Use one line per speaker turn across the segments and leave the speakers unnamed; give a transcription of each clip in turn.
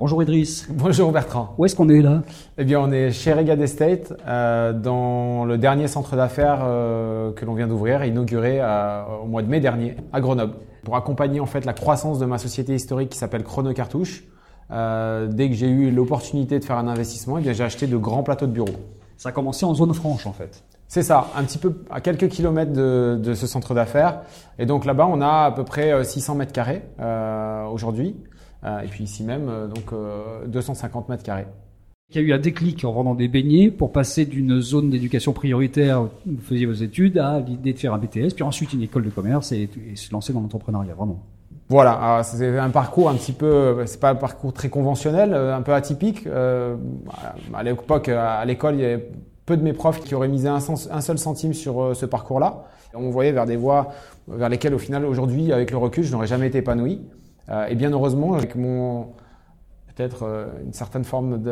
Bonjour Idriss.
Bonjour Bertrand.
Où est-ce qu'on est là?
Eh bien, on est chez Regad Estate, euh, dans le dernier centre d'affaires euh, que l'on vient d'ouvrir, inauguré euh, au mois de mai dernier à Grenoble, pour accompagner en fait la croissance de ma société historique qui s'appelle Chrono Cartouche. dès que j'ai eu l'opportunité de faire un investissement, eh bien, j'ai acheté de grands plateaux de bureaux.
Ça a commencé en zone franche en fait.
C'est ça, un petit peu à quelques kilomètres de, de ce centre d'affaires. Et donc là-bas, on a à peu près 600 mètres carrés aujourd'hui. Euh, et puis ici même, euh, donc 250 euh, mètres carrés.
Il y a eu un déclic en vendant des beignets pour passer d'une zone d'éducation prioritaire où vous faisiez vos études à l'idée de faire un BTS, puis ensuite une école de commerce et, se lancer dans l'entrepreneuriat, vraiment.
Voilà, c'est un parcours un petit peu, c'est pas un parcours très conventionnel, un peu atypique. à l'époque, à l'école, il y avait peu de mes profs qui auraient misé un, un seul centime sur ce parcours-là. On voyait vers des voies vers lesquelles, au final, aujourd'hui, avec le recul, je n'aurais jamais été épanoui. Euh, et bien heureusement, avec mon peut-être euh, une certaine forme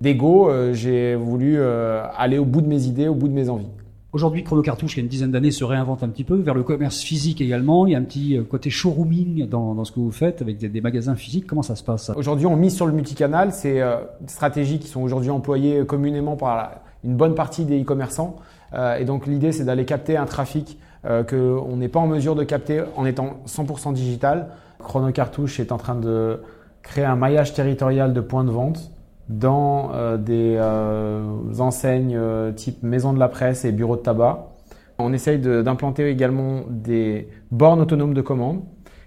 d'ego, euh, j'ai voulu aller au bout de mes idées, au bout de mes envies.
Aujourd'hui, Chrono Cartouche, il y a une dizaine d'années, se réinvente un petit peu vers le commerce physique également. Il y a un petit côté showrooming dans, dans ce que vous faites avec des, magasins physiques. Comment ça se passe
Aujourd'hui, on mise sur le multicanal. C'est des stratégies qui sont aujourd'hui employées communément par une bonne partie des e-commerçants. et donc, l'idée, c'est d'aller capter un trafic qu'on n'est pas en mesure de capter en étant 100% digital. Chrono Cartouche est en train de créer un maillage territorial de points de vente dans euh, des euh, enseignes euh, type maison de la presse et bureau de tabac. On essaye d'implanter également des bornes autonomes de commande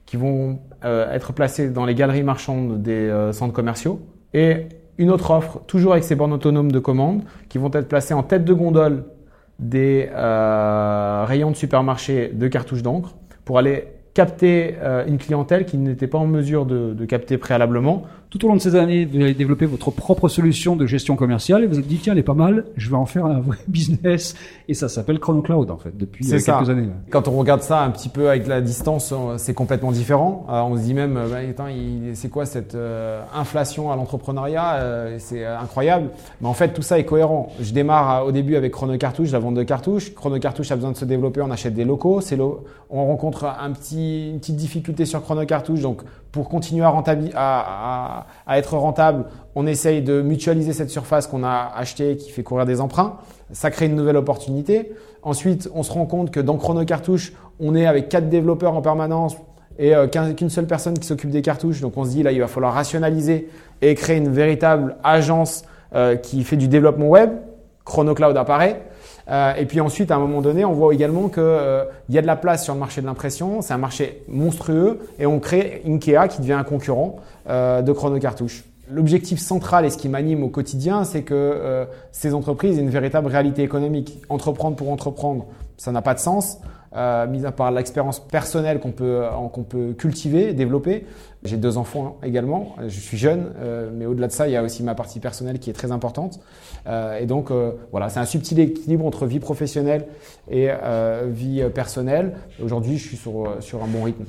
qui vont être placées dans les galeries marchandes des centres commerciaux. Et une autre offre, toujours avec ces bornes autonomes de commande, qui vont être placées en tête de gondole des rayons de supermarché de cartouches d'encre pour aller capter euh, une clientèle qui n'était pas en mesure de, capter préalablement.
Tout au long de ces années, vous avez développé votre propre solution de gestion commerciale et vous vous êtes dit tiens, elle est pas mal, je vais en faire un vrai business et ça s'appelle ChronoCloud en fait depuis euh, quelques années.
Quand on regarde ça un petit peu avec la distance, c'est complètement différent. Euh, on se dit même bah, c'est quoi cette inflation à l'entrepreneuriat C'est incroyable. Mais en fait, tout ça est cohérent. Je démarre au début avec Chrono Cartouche, la vente de cartouches. Chrono Cartouche a besoin de se développer, on achète des locaux. C'est on rencontre un petit une petite difficulté sur Chrono Cartouche. Donc, pour continuer à, être rentable, on essaye de mutualiser cette surface qu'on a achetée qui fait courir des emprunts. Ça crée une nouvelle opportunité. Ensuite, on se rend compte que dans Chrono Cartouche, on est avec quatre développeurs en permanence et euh, qu'une seule personne qui s'occupe des cartouches. Donc, on se dit là, il va falloir rationaliser et créer une véritable agence euh, qui fait du développement web. Chrono Cloud apparaît. Euh, et puis ensuite, à un moment donné, on voit également qu'il euh, y a de la place sur le marché de l'impression. C'est un marché monstrueux et on crée Inkea qui devient un concurrent euh, de Chrono Cartouche. L'objectif central et ce qui m'anime au quotidien, c'est que ces entreprises aient une véritable réalité économique. Entreprendre pour entreprendre, ça n'a pas de sens euh, mis à part l'expérience personnelle qu'on peut, euh, qu'on peut cultiver, développer. J'ai deux enfants également, je suis jeune, euh, mais au-delà de ça, il y a aussi ma partie personnelle qui est très importante. Et donc, voilà, c'est un subtil équilibre entre vie professionnelle et vie personnelle. Aujourd'hui, je suis sur, sur un bon rythme.